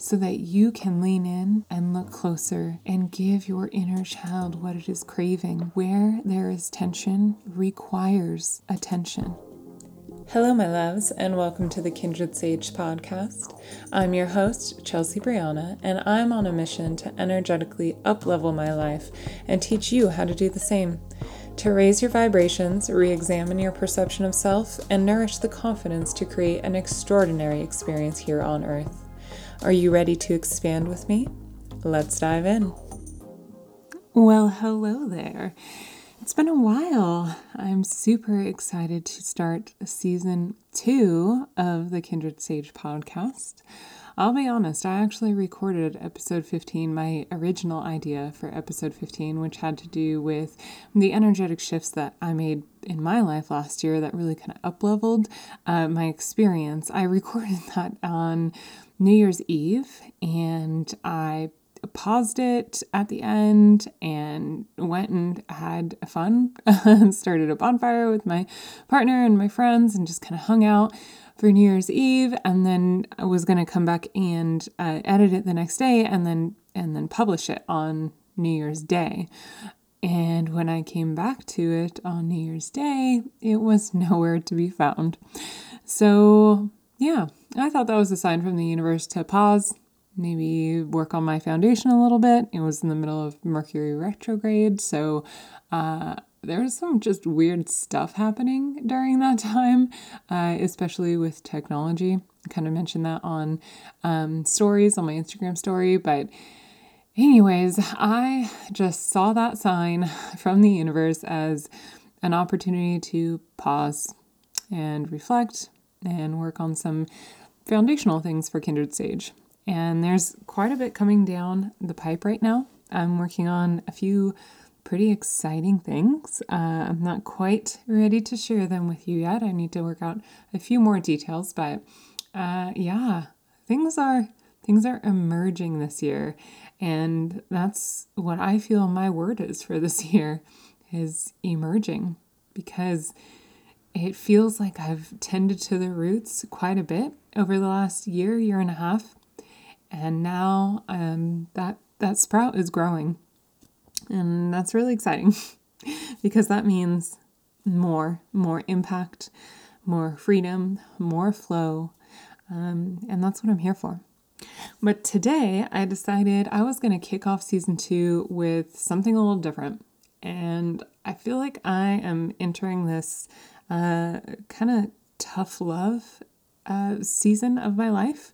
so that you can lean in and look closer and give your inner child what it is craving. Where there is tension requires attention. Hello, my loves, and welcome to the Kindred Sage podcast. I'm your host, Chelsea Brianna, and I'm on a mission to energetically uplevel my life and teach you how to do the same. To raise your vibrations, re examine your perception of self, and nourish the confidence to create an extraordinary experience here on Earth. Are you ready to expand with me? Let's dive in. Well, hello there. It's been a while. I'm super excited to start season two of the Kindred Sage podcast. I'll be honest, I actually recorded episode 15, my original idea for episode 15, which had to do with the energetic shifts that I made in my life last year that really kind of upleveled uh, my experience. I recorded that on New Year's Eve and I paused it at the end and went and had fun. Started a bonfire with my partner and my friends and just kind of hung out for New Year's Eve and then I was going to come back and uh, edit it the next day and then and then publish it on New Year's Day. And when I came back to it on New Year's Day, it was nowhere to be found. So, yeah, I thought that was a sign from the universe to pause, maybe work on my foundation a little bit. It was in the middle of Mercury retrograde, so uh, there was some just weird stuff happening during that time, uh, especially with technology. I kind of mentioned that on um, stories on my Instagram story, but. Anyways, I just saw that sign from the universe as an opportunity to pause and reflect and work on some foundational things for Kindred Sage. And there's quite a bit coming down the pipe right now. I'm working on a few pretty exciting things. Uh, I'm not quite ready to share them with you yet. I need to work out a few more details, but uh, yeah, things are things are emerging this year, and that's what I feel my word is for this year is emerging because it feels like I've tended to the roots quite a bit over the last year, year and a half, and now um, that that sprout is growing, and that's really exciting because that means more, more impact, more freedom, more flow, um, and that's what I'm here for. But today I decided I was going to kick off season two with something a little different. And I feel like I am entering this uh, kind of tough love uh, season of my life,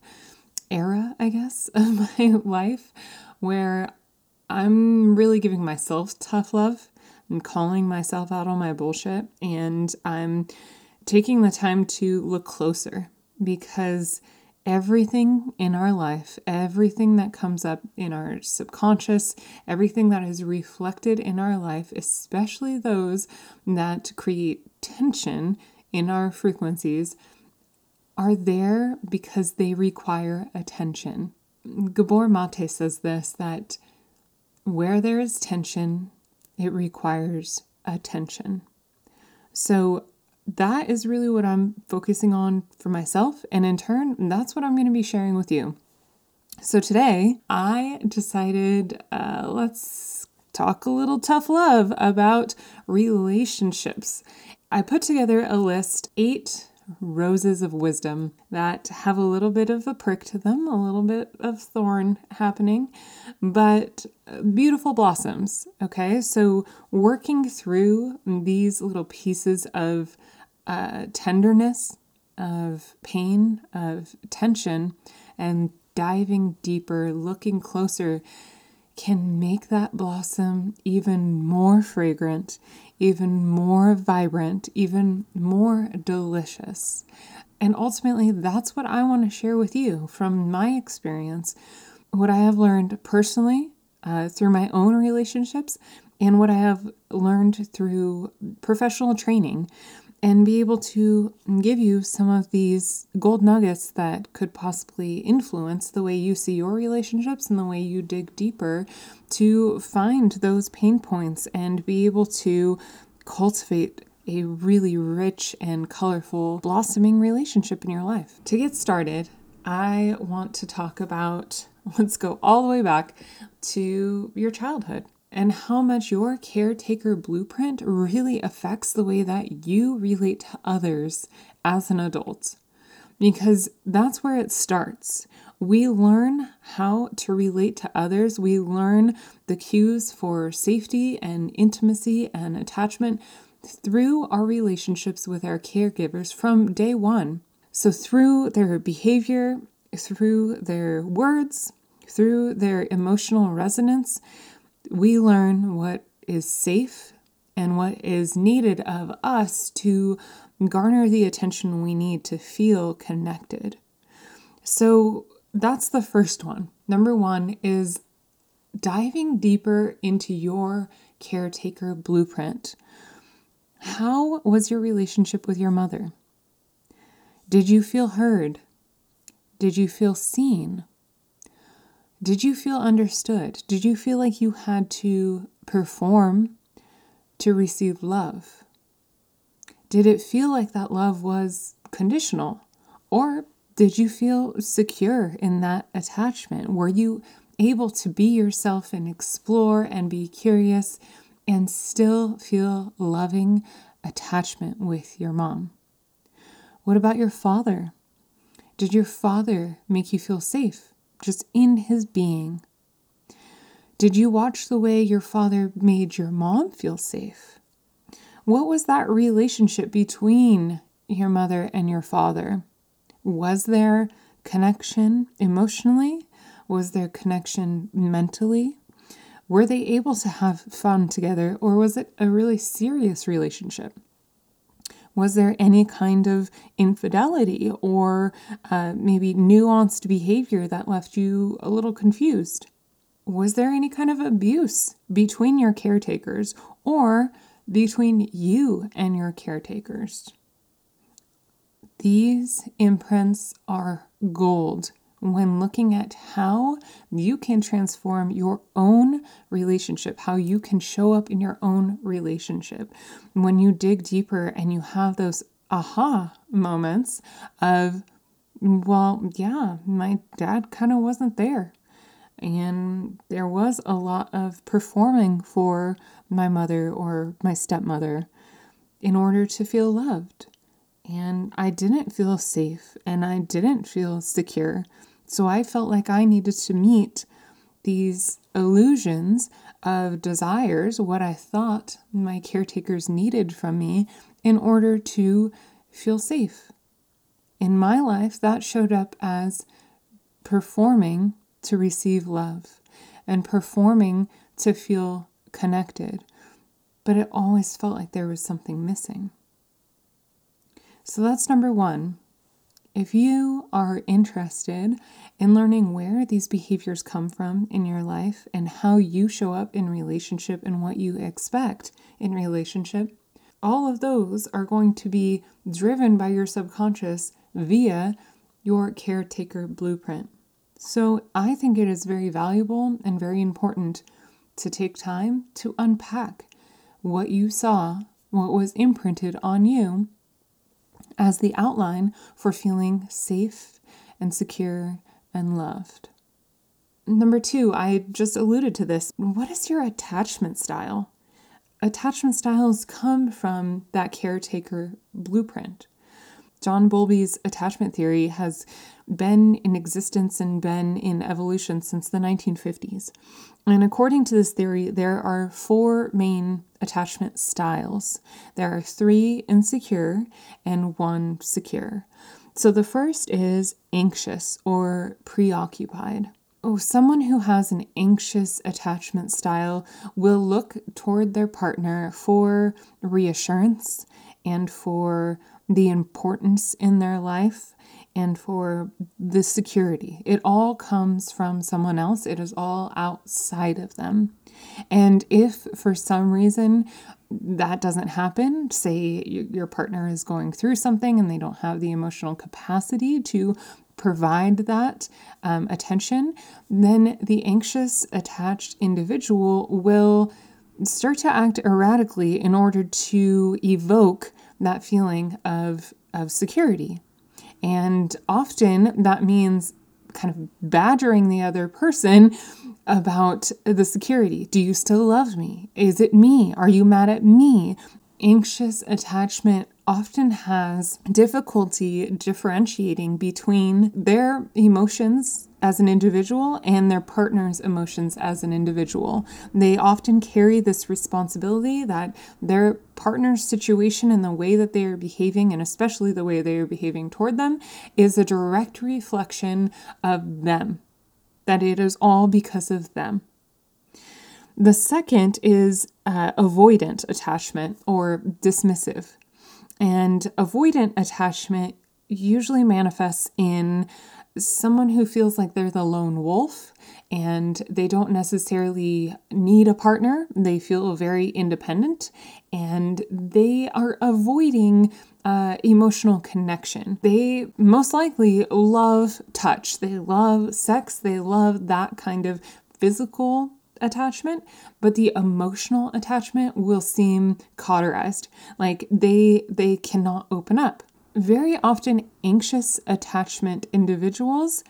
era, I guess, of my life, where I'm really giving myself tough love. I'm calling myself out on my bullshit, and I'm taking the time to look closer because everything in our life, everything that comes up in our subconscious, everything that is reflected in our life, especially those that create tension in our frequencies, are there because they require attention. Gabor Mate says this that where there is tension, it requires attention. So that is really what I'm focusing on for myself. And in turn, that's what I'm going to be sharing with you. So today, I decided uh, let's talk a little tough love about relationships. I put together a list, eight roses of wisdom that have a little bit of a prick to them, a little bit of thorn happening, but beautiful blossoms. Okay, so working through these little pieces of uh, tenderness, of pain, of tension, and diving deeper, looking closer can make that blossom even more fragrant, even more vibrant, even more delicious. And ultimately, that's what I want to share with you from my experience, what I have learned personally uh, through my own relationships, and what I have learned through professional training and be able to give you some of these gold nuggets that could possibly influence the way you see your relationships and the way you dig deeper to find those pain points and be able to cultivate a really rich and colorful blossoming relationship in your life. To get started, I want to talk about, let's go all the way back to your childhood and how much your caretaker blueprint really affects the way that you relate to others as an adult. Because that's where it starts. We learn how to relate to others. We learn the cues for safety and intimacy and attachment through our relationships with our caregivers from day one. So, through their behavior, through their words, through their emotional resonance, we learn what is safe and what is needed of us to garner the attention we need to feel connected. So that's the first one. Number one is diving deeper into your caretaker blueprint. How was your relationship with your mother? Did you feel heard? Did you feel seen? Did you feel understood? Did you feel like you had to perform to receive love? Did it feel like that love was conditional? Or did you feel secure in that attachment? Were you able to be yourself and explore and be curious and still feel loving attachment with your mom? What about your father? Did your father make you feel safe? Just in his being. Did you watch the way your father made your mom feel safe? What was that relationship between your mother and your father? Was there connection emotionally? Was there connection mentally? Were they able to have fun together, or was it a really serious relationship? Was there any kind of infidelity or uh, maybe nuanced behavior that left you a little confused? Was there any kind of abuse between your caretakers or between you and your caretakers? These imprints are gold when looking at how you can transform your own relationship, how you can show up in your own relationship. When you dig deeper and you have those aha moments of, well, yeah, my dad kind of wasn't there. And there was a lot of performing for my mother or my stepmother in order to feel loved. And I didn't feel safe and I didn't feel secure. So I felt like I needed to meet these illusions of desires, what I thought my caretakers needed from me in order to feel safe. In my life, that showed up as performing to receive love and performing to feel connected, but it always felt like there was something missing. So that's number one. If you are interested in learning where these behaviors come from in your life and how you show up in relationship and what you expect in relationship, all of those are going to be driven by your subconscious via your caretaker blueprint. So I think it is very valuable and very important to take time to unpack what you saw, what was imprinted on you as the outline for feeling safe and secure and loved. Number two, I just alluded to this. What is your attachment style? Attachment styles come from that caretaker blueprint. John Bowlby's attachment theory has been in existence and been in evolution since the 1950s. And according to this theory, there are four main attachment styles there are three insecure and one secure. So the first is anxious or preoccupied. Oh, someone who has an anxious attachment style will look toward their partner for reassurance and for the importance in their life and for the security. It all comes from someone else, it is all outside of them. And if for some reason that doesn't happen, say your partner is going through something and they don't have the emotional capacity to provide that um, attention, then the anxious attached individual will start to act erratically in order to evoke that feeling of, of security And often that means kind of badgering the other person about the security. Do you still love me? Is it me? Are you mad at me? Anxious attachment often has difficulty differentiating between their emotions as an individual and their partner's emotions as an individual. They often carry this responsibility that their partner's situation and the way that they are behaving, and especially the way they are behaving toward them, is a direct reflection of them, that it is all because of them. The second is uh, avoidant attachment or dismissive. And avoidant attachment usually manifests in someone who feels like they're the lone wolf and they don't necessarily need a partner. They feel very independent and they are avoiding uh, emotional connection. They most likely love touch, they love sex, they love that kind of physical attachment, but the emotional attachment will seem cauterized. Like they they cannot open up. Very often anxious attachment individuals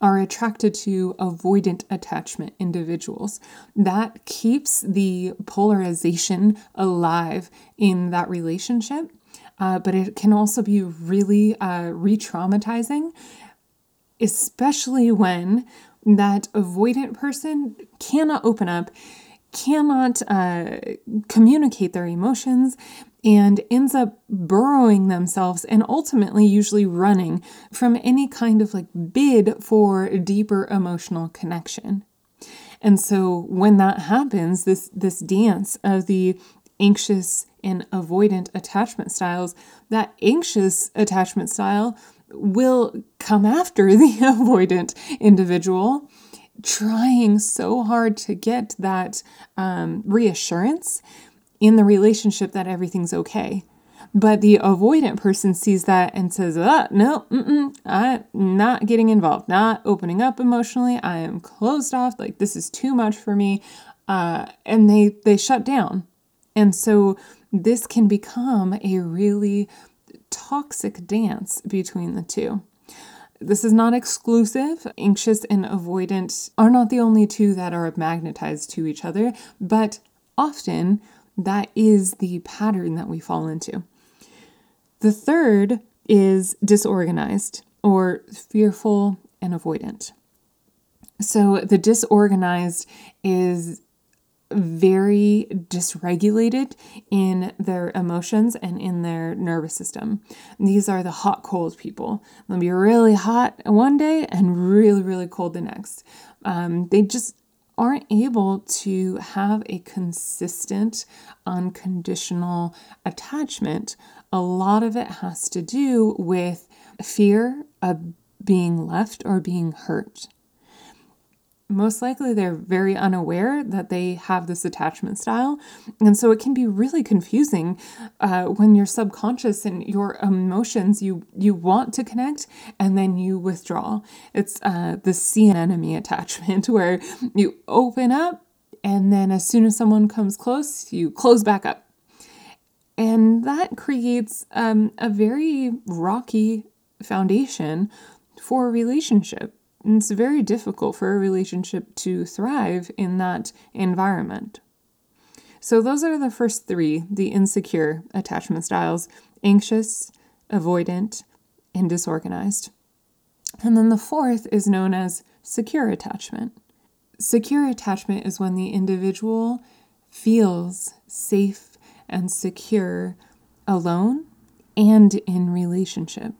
are attracted to avoidant attachment individuals. That keeps the polarization alive in that relationship, uh, but it can also be really uh, re traumatizing, especially when that avoidant person cannot open up, cannot uh, communicate their emotions, and ends up burrowing themselves and ultimately usually running from any kind of like bid for deeper emotional connection. And so when that happens, this this dance of the anxious and avoidant attachment styles, that anxious attachment style will come after the avoidant individual, trying so hard to get that um, reassurance in the relationship that everything's okay. But the avoidant person sees that and says, ah, no, I'm not getting involved, not opening up emotionally. I am closed off. Like, this is too much for me. Uh, and they, they shut down. And so this can become a really toxic dance between the two. This is not exclusive. Anxious and avoidant are not the only two that are magnetized to each other, but often that is the pattern that we fall into. The third is disorganized or fearful and avoidant. So the disorganized is very dysregulated in their emotions and in their nervous system. These are the hot cold people. They'll be really hot one day and really, really cold the next. Um, they just aren't able to have a consistent, unconditional attachment. A lot of it has to do with fear of being left or being hurt most likely they're very unaware that they have this attachment style. And so it can be really confusing uh, when you're subconscious and your emotions, you, you want to connect and then you withdraw. It's uh, the sea anemone attachment where you open up and then as soon as someone comes close, you close back up. And that creates um, a very rocky foundation for a relationship and it's very difficult for a relationship to thrive in that environment. So, those are the first three the insecure attachment styles anxious, avoidant, and disorganized. And then the fourth is known as secure attachment. Secure attachment is when the individual feels safe and secure alone and in relationship.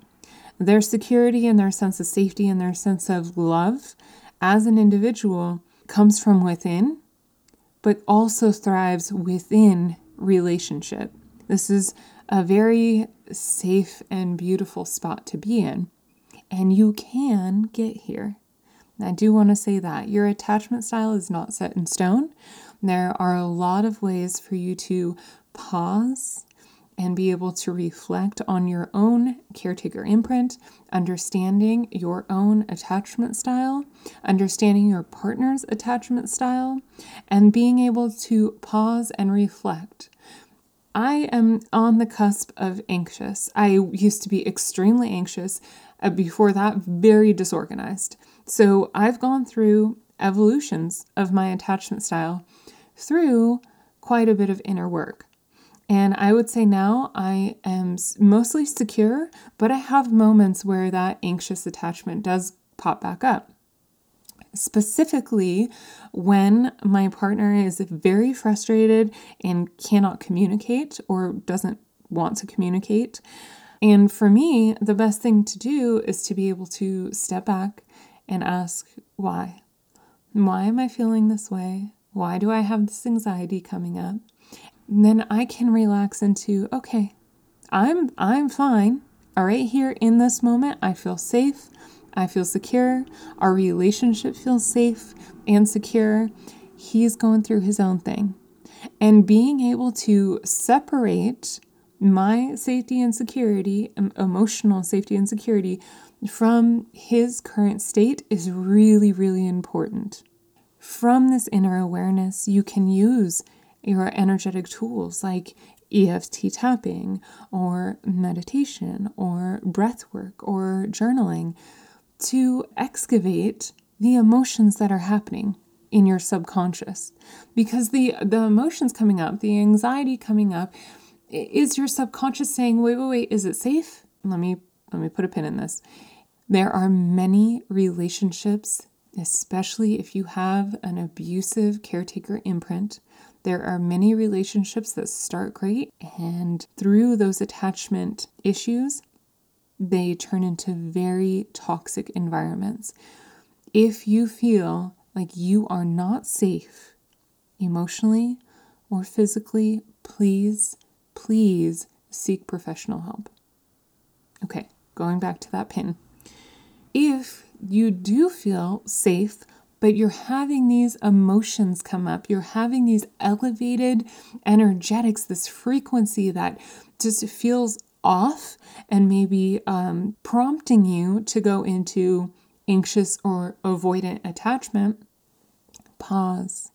Their security and their sense of safety and their sense of love as an individual comes from within, but also thrives within relationship. This is a very safe and beautiful spot to be in. And you can get here. I do want to say that your attachment style is not set in stone. There are a lot of ways for you to pause and be able to reflect on your own caretaker imprint, understanding your own attachment style, understanding your partner's attachment style, and being able to pause and reflect. I am on the cusp of anxious. I used to be extremely anxious Uh, before that, very disorganized. So I've gone through evolutions of my attachment style through quite a bit of inner work. And I would say now I am mostly secure, but I have moments where that anxious attachment does pop back up. Specifically, when my partner is very frustrated and cannot communicate or doesn't want to communicate. And for me, the best thing to do is to be able to step back and ask, why? Why am I feeling this way? Why do I have this anxiety coming up? Then I can relax into, okay, I'm I'm fine. All right, here in this moment, I feel safe. I feel secure. Our relationship feels safe and secure. He's going through his own thing. And being able to separate my safety and security, emotional safety and security, from his current state is really, really important. From this inner awareness, you can use your energetic tools like EFT tapping or meditation or breath work or journaling to excavate the emotions that are happening in your subconscious. Because the the emotions coming up the anxiety coming up is your subconscious saying wait wait wait is it safe? Let me let me put a pin in this. There are many relationships especially if you have an abusive caretaker imprint there are many relationships that start great, and through those attachment issues, they turn into very toxic environments. If you feel like you are not safe emotionally or physically, please, please seek professional help. Okay, going back to that pin. If you do feel safe but you're having these emotions come up. You're having these elevated energetics, this frequency that just feels off and maybe um, prompting you to go into anxious or avoidant attachment. Pause.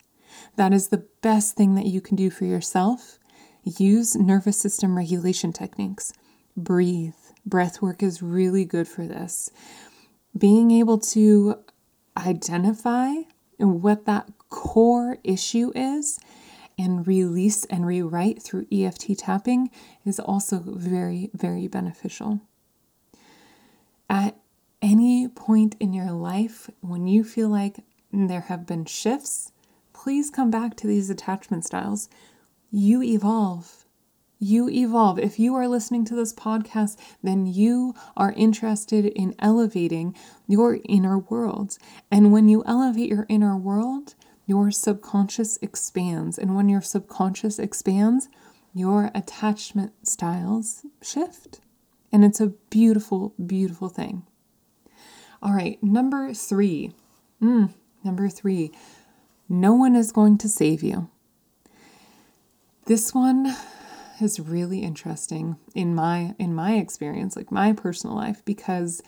That is the best thing that you can do for yourself. Use nervous system regulation techniques. Breathe. Breath work is really good for this. Being able to identify what that core issue is and release and rewrite through EFT tapping is also very, very beneficial. At any point in your life when you feel like there have been shifts, please come back to these attachment styles. You evolve. You evolve. If you are listening to this podcast, then you are interested in elevating your inner world. And when you elevate your inner world, your subconscious expands. And when your subconscious expands, your attachment styles shift. And it's a beautiful, beautiful thing. All right, number three. Mm, number three. No one is going to save you. This one is really interesting in my in my experience, like my personal life, because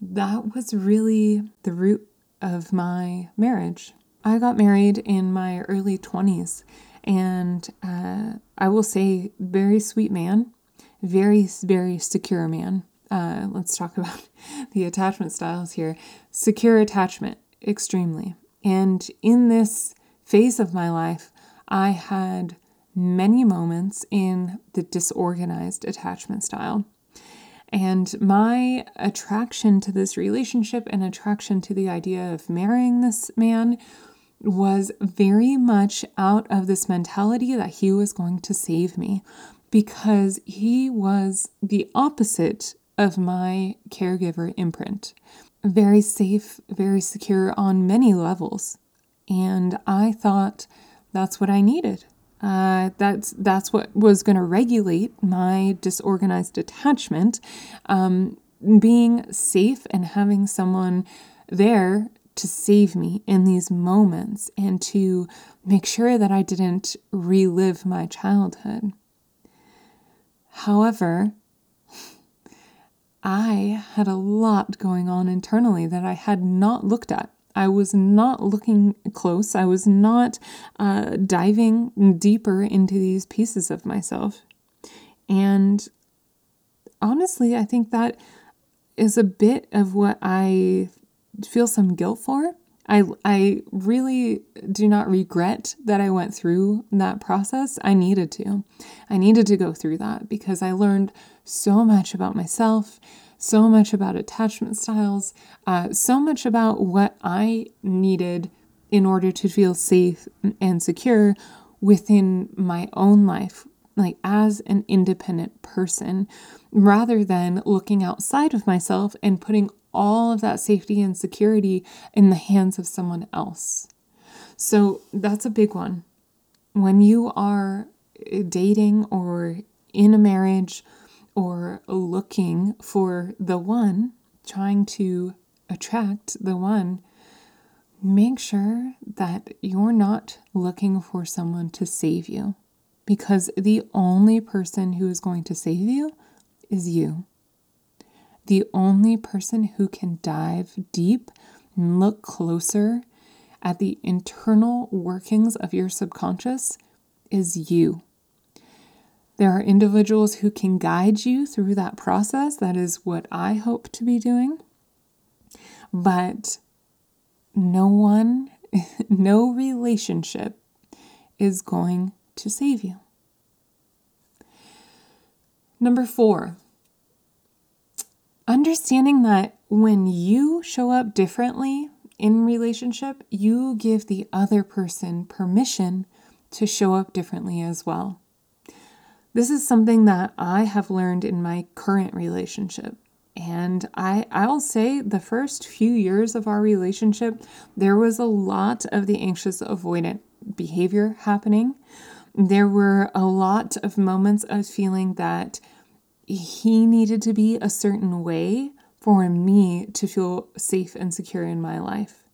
that was really the root of my marriage. I got married in my early 20s, and uh, I will say, very sweet man, very, very secure man. Uh, let's talk about the attachment styles here. Secure attachment, extremely. And in this phase of my life, I had many moments in the disorganized attachment style. And my attraction to this relationship and attraction to the idea of marrying this man was very much out of this mentality that he was going to save me because he was the opposite of my caregiver imprint. Very safe, very secure on many levels. And I thought that's what I needed. Uh, that's that's what was going to regulate my disorganized attachment. Um, being safe and having someone there to save me in these moments and to make sure that I didn't relive my childhood. However, I had a lot going on internally that I had not looked at. I was not looking close. I was not uh, diving deeper into these pieces of myself. And honestly, I think that is a bit of what I feel some guilt for. I, I really do not regret that I went through that process. I needed to. I needed to go through that because I learned so much about myself, so much about attachment styles, uh, so much about what I needed in order to feel safe and secure within my own life, like as an independent person, rather than looking outside of myself and putting all of that safety and security in the hands of someone else. So that's a big one. When you are dating or in a marriage or looking for the one, trying to attract the one, make sure that you're not looking for someone to save you because the only person who is going to save you is you. The only person who can dive deep and look closer at the internal workings of your subconscious is you. There are individuals who can guide you through that process. That is what I hope to be doing. But no one, no relationship is going to save you. Number four, understanding that when you show up differently in relationship, you give the other person permission to show up differently as well. This is something that I have learned in my current relationship. And I I'll say the first few years of our relationship there was a lot of the anxious avoidant behavior happening. There were a lot of moments of feeling that he needed to be a certain way for me to feel safe and secure in my life.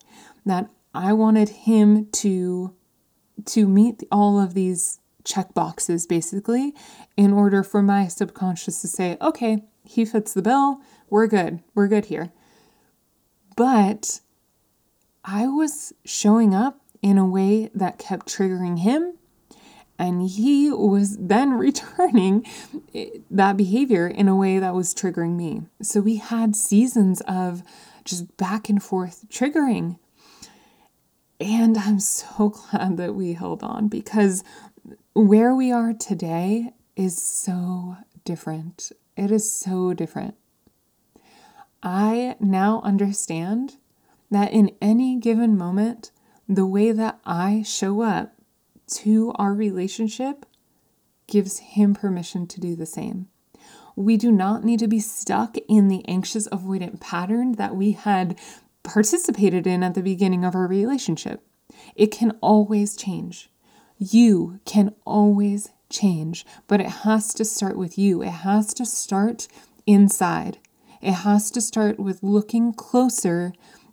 That I wanted him to to meet all of these check boxes basically in order for my subconscious to say, "Okay, he fits the bill. We're good. We're good here." But I was showing up in a way that kept triggering him and he was then returning that behavior in a way that was triggering me. So we had seasons of just back and forth triggering. And I'm so glad that we held on because where we are today is so different. It is so different. I now understand that in any given moment, the way that I show up to our relationship gives him permission to do the same. We do not need to be stuck in the anxious avoidant pattern that we had participated in at the beginning of our relationship. It can always change. You can always change, but it has to start with you. It has to start inside. It has to start with looking closer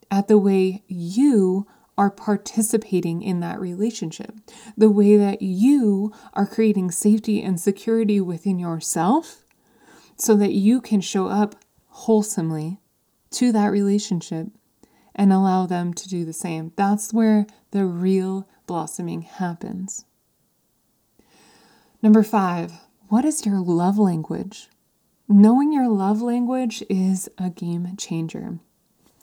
at the way you are participating in that relationship, the way that you are creating safety and security within yourself so that you can show up wholesomely to that relationship and allow them to do the same. That's where the real blossoming happens. Number five, what is your love language? Knowing your love language is a game changer.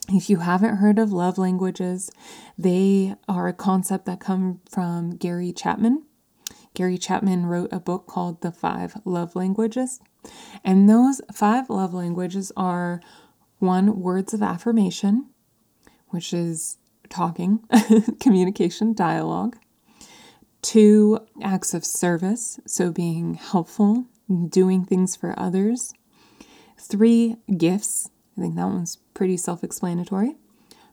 If you haven't heard of love languages, they are a concept that come from Gary Chapman. Gary Chapman wrote a book called The Five Love Languages. And those five love languages are one, words of affirmation, which is talking, communication, dialogue. Two, acts of service, so being helpful, doing things for others. Three, gifts, I think that one's pretty self explanatory.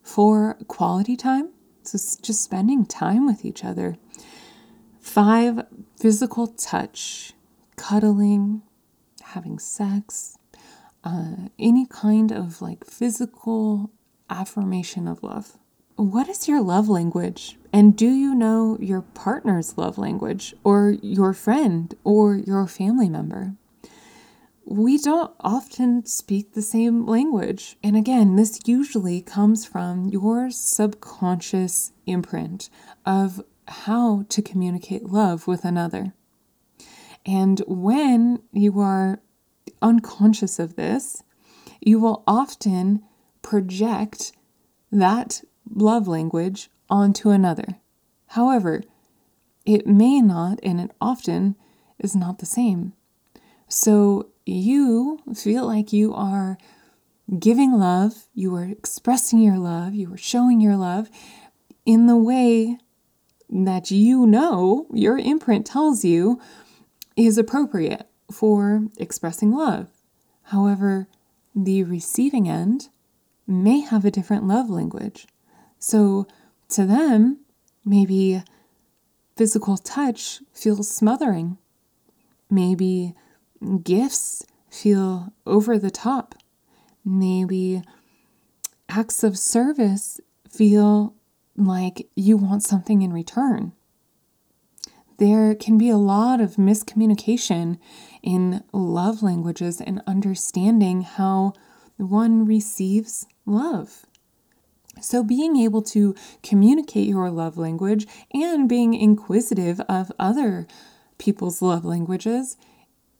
Four, quality time. So just spending time with each other. Five, physical touch, cuddling, having sex, uh, any kind of like physical affirmation of love. What is your love language? And do you know your partner's love language or your friend or your family member? we don't often speak the same language. And again, this usually comes from your subconscious imprint of how to communicate love with another. And when you are unconscious of this, you will often project that love language onto another. However, it may not, and it often is not the same. So you feel like you are giving love, you are expressing your love, you are showing your love in the way that you know your imprint tells you is appropriate for expressing love. However, the receiving end may have a different love language. So to them, maybe physical touch feels smothering. Maybe gifts feel over the top. Maybe acts of service feel like you want something in return. There can be a lot of miscommunication in love languages and understanding how one receives love. So, being able to communicate your love language and being inquisitive of other people's love languages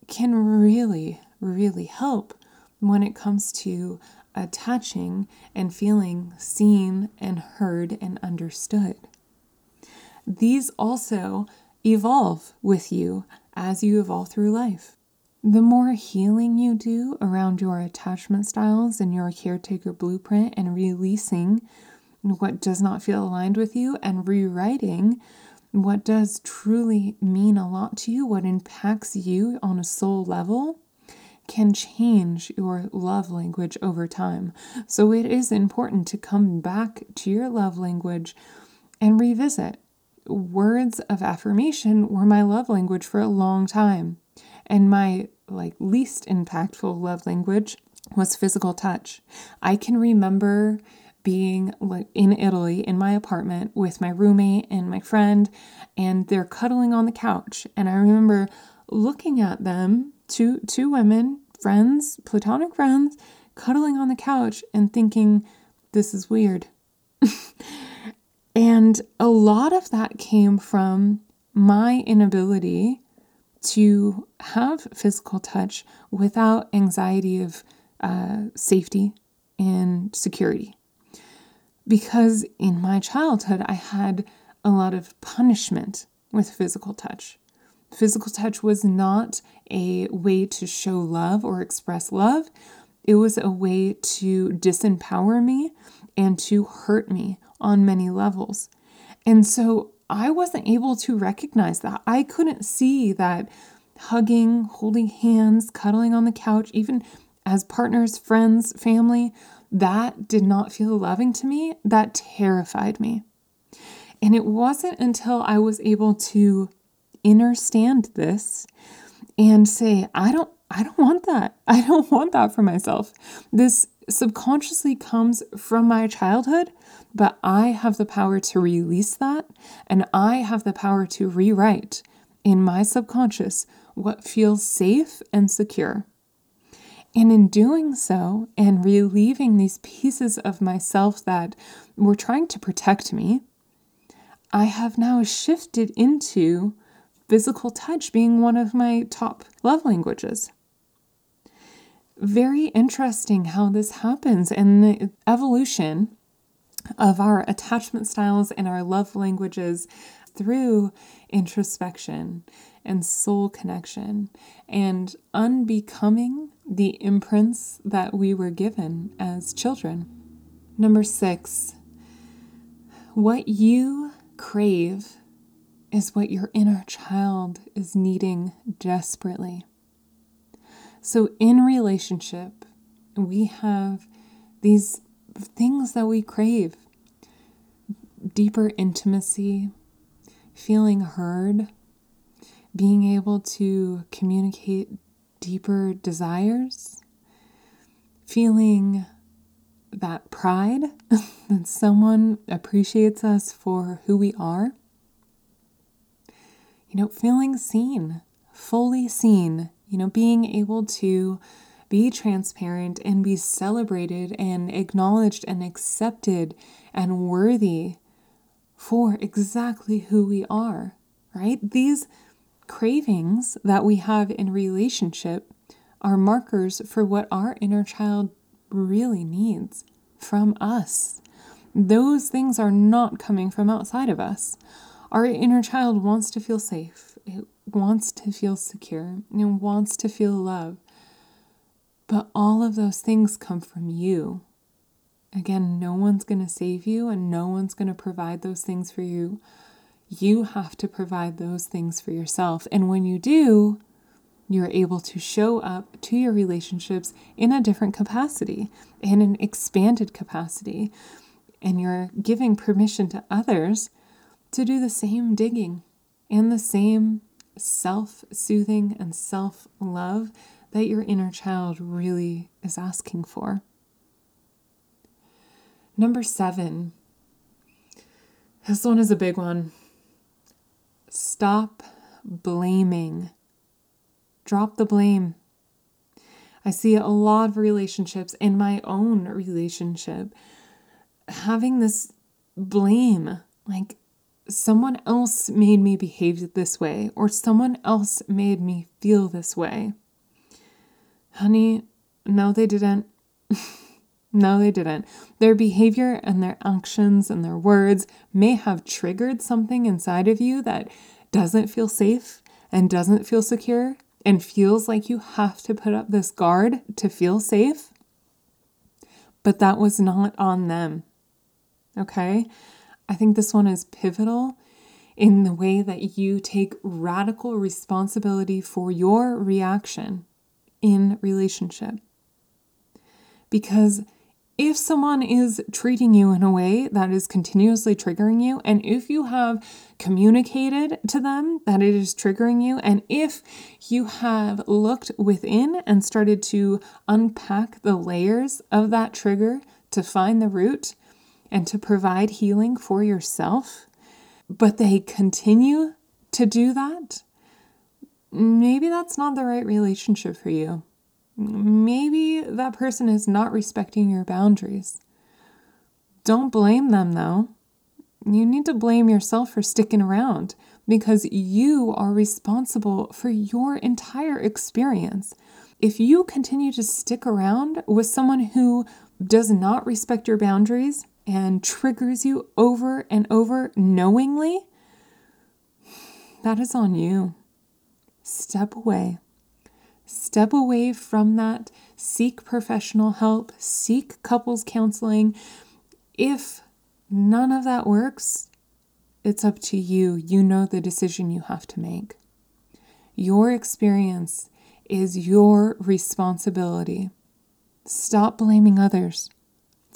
can really, really help when it comes to attaching and feeling seen and heard and understood. These also evolve with you as you evolve through life. The more healing you do around your attachment styles and your caretaker blueprint and releasing what does not feel aligned with you and rewriting what does truly mean a lot to you, what impacts you on a soul level, can change your love language over time. So it is important to come back to your love language and revisit. Words of affirmation were my love language for a long time. And my like least impactful love language was physical touch. I can remember being in Italy in my apartment with my roommate and my friend and they're cuddling on the couch and I remember looking at them two two women friends platonic friends cuddling on the couch and thinking this is weird and a lot of that came from my inability to have physical touch without anxiety of uh, safety and security. Because in my childhood, I had a lot of punishment with physical touch. Physical touch was not a way to show love or express love, it was a way to disempower me and to hurt me on many levels. And so I wasn't able to recognize that. I couldn't see that hugging, holding hands, cuddling on the couch, even as partners, friends, family, that did not feel loving to me. That terrified me. And it wasn't until I was able to understand this and say, I don't I don't want that. I don't want that for myself. This subconsciously comes from my childhood, but I have the power to release that and I have the power to rewrite in my subconscious what feels safe and secure. And in doing so and relieving these pieces of myself that were trying to protect me, I have now shifted into physical touch being one of my top love languages very interesting how this happens and the evolution of our attachment styles and our love languages through introspection and soul connection and unbecoming the imprints that we were given as children. Number six, what you crave is what your inner child is needing desperately. So, in relationship, we have these things that we crave deeper intimacy, feeling heard, being able to communicate deeper desires, feeling that pride that someone appreciates us for who we are. You know, feeling seen, fully seen you know, being able to be transparent and be celebrated and acknowledged and accepted and worthy for exactly who we are, right? These cravings that we have in relationship are markers for what our inner child really needs from us. Those things are not coming from outside of us. Our inner child wants to feel safe, wants to feel secure, and wants to feel love. But all of those things come from you. Again, no one's going to save you and no one's going to provide those things for you. You have to provide those things for yourself. And when you do, you're able to show up to your relationships in a different capacity, in an expanded capacity. And you're giving permission to others to do the same digging and the same self soothing and self love that your inner child really is asking for. Number seven. This one is a big one. Stop blaming. Drop the blame. I see a lot of relationships in my own relationship having this blame like someone else made me behave this way or someone else made me feel this way. Honey, no, they didn't. No, they didn't. Their behavior and their actions and their words may have triggered something inside of you that doesn't feel safe and doesn't feel secure and feels like you have to put up this guard to feel safe. But that was not on them. Okay? I think this one is pivotal in the way that you take radical responsibility for your reaction in relationship. Because if someone is treating you in a way that is continuously triggering you, and if you have communicated to them that it is triggering you, and if you have looked within and started to unpack the layers of that trigger to find the root and to provide healing for yourself, but they continue to do that, maybe that's not the right relationship for you maybe that person is not respecting your boundaries. Don't blame them though. You need to blame yourself for sticking around because you are responsible for your entire experience. If you continue to stick around with someone who does not respect your boundaries and triggers you over and over knowingly, that is on you. Step away. Step away from that. Seek professional help. Seek couples counseling. If none of that works, it's up to you. You know the decision you have to make. Your experience is your responsibility. Stop blaming others.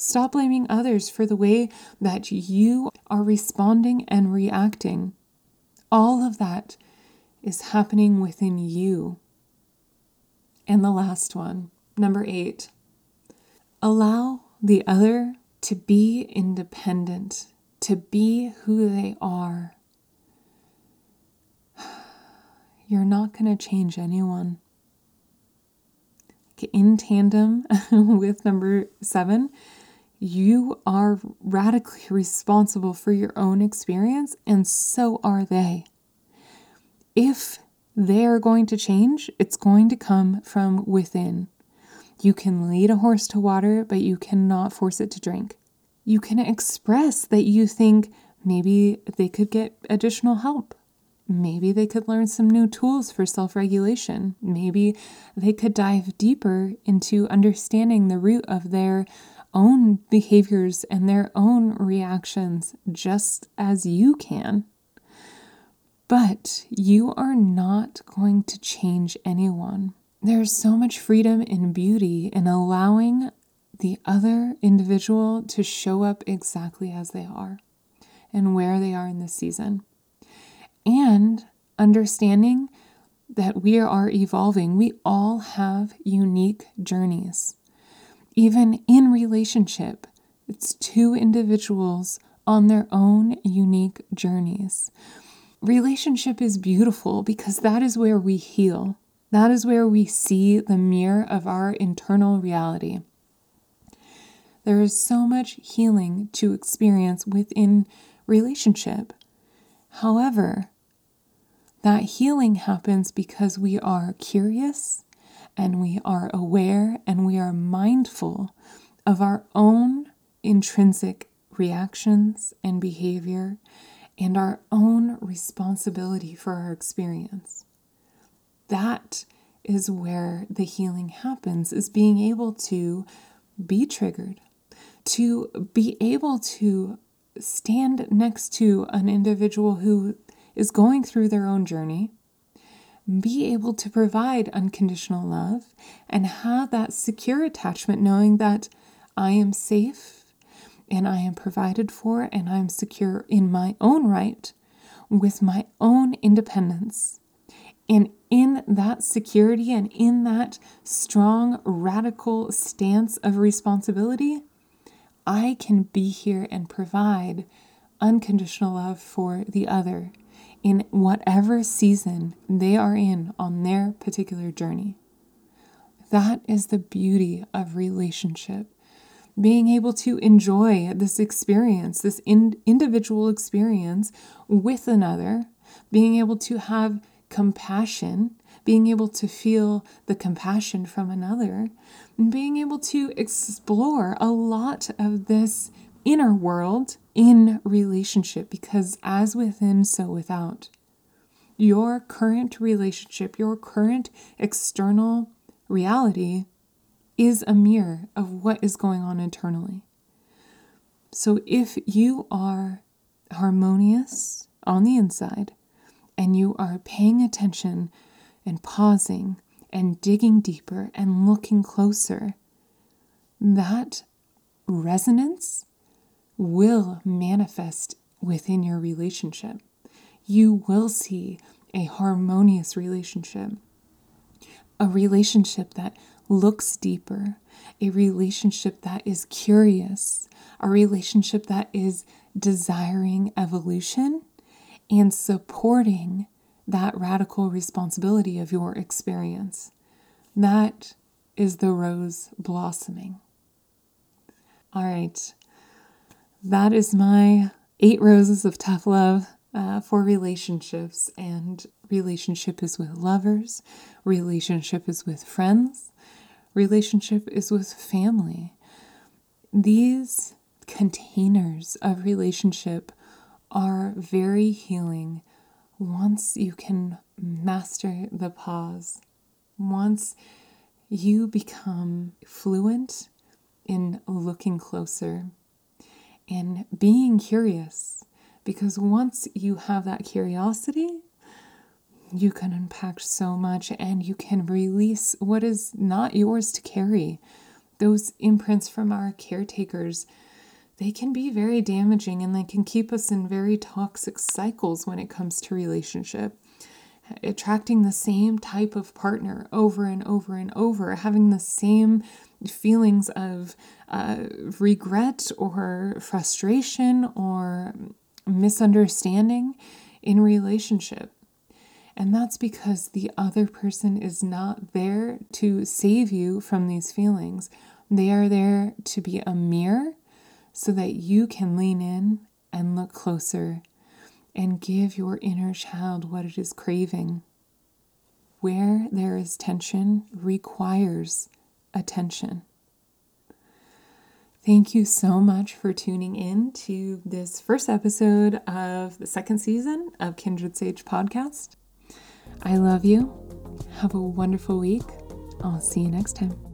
Stop blaming others for the way that you are responding and reacting. All of that is happening within you. And the last one, number eight, allow the other to be independent, to be who they are. You're not going to change anyone. In tandem with number seven, you are radically responsible for your own experience, and so are they. If they're going to change, it's going to come from within. You can lead a horse to water, but you cannot force it to drink. You can express that you think maybe they could get additional help. Maybe they could learn some new tools for self regulation. Maybe they could dive deeper into understanding the root of their own behaviors and their own reactions, just as you can. But you are not going to change anyone. There's so much freedom and beauty in allowing the other individual to show up exactly as they are and where they are in this season. And understanding that we are evolving, we all have unique journeys. Even in relationship, it's two individuals on their own unique journeys relationship is beautiful because that is where we heal. That is where we see the mirror of our internal reality. There is so much healing to experience within relationship. However, that healing happens because we are curious and we are aware and we are mindful of our own intrinsic reactions and behavior and our own responsibility for our experience. That is where the healing happens is being able to be triggered, to be able to stand next to an individual who is going through their own journey, be able to provide unconditional love, and have that secure attachment knowing that I am safe and I am provided for and I'm secure in my own right with my own independence. And in that security and in that strong, radical stance of responsibility, I can be here and provide unconditional love for the other in whatever season they are in on their particular journey. That is the beauty of relationship. Being able to enjoy this experience, this in- individual experience with another, being able to have compassion, being able to feel the compassion from another, and being able to explore a lot of this inner world in relationship because as within, so without. Your current relationship, your current external reality is a mirror of what is going on internally. So if you are harmonious on the inside and you are paying attention and pausing and digging deeper and looking closer, that resonance will manifest within your relationship. You will see a harmonious relationship, a relationship that looks deeper, a relationship that is curious, a relationship that is desiring evolution and supporting that radical responsibility of your experience. That is the rose blossoming. All right, that is my eight roses of tough love uh, for relationships. And relationship is with lovers, relationship is with friends, relationship is with family. These containers of relationship are very healing once you can master the pause, once you become fluent in looking closer and being curious. Because once you have that curiosity, you can unpack so much and you can release what is not yours to carry. Those imprints from our caretakers they can be very damaging and they can keep us in very toxic cycles when it comes to relationship attracting the same type of partner over and over and over having the same feelings of uh, regret or frustration or misunderstanding in relationship and that's because the other person is not there to save you from these feelings. They are there to be a mirror so that you can lean in and look closer and give your inner child what it is craving. Where there is tension requires attention. Thank you so much for tuning in to this first episode of the second season of Kindred Sage podcast. I love you. Have a wonderful week. I'll see you next time.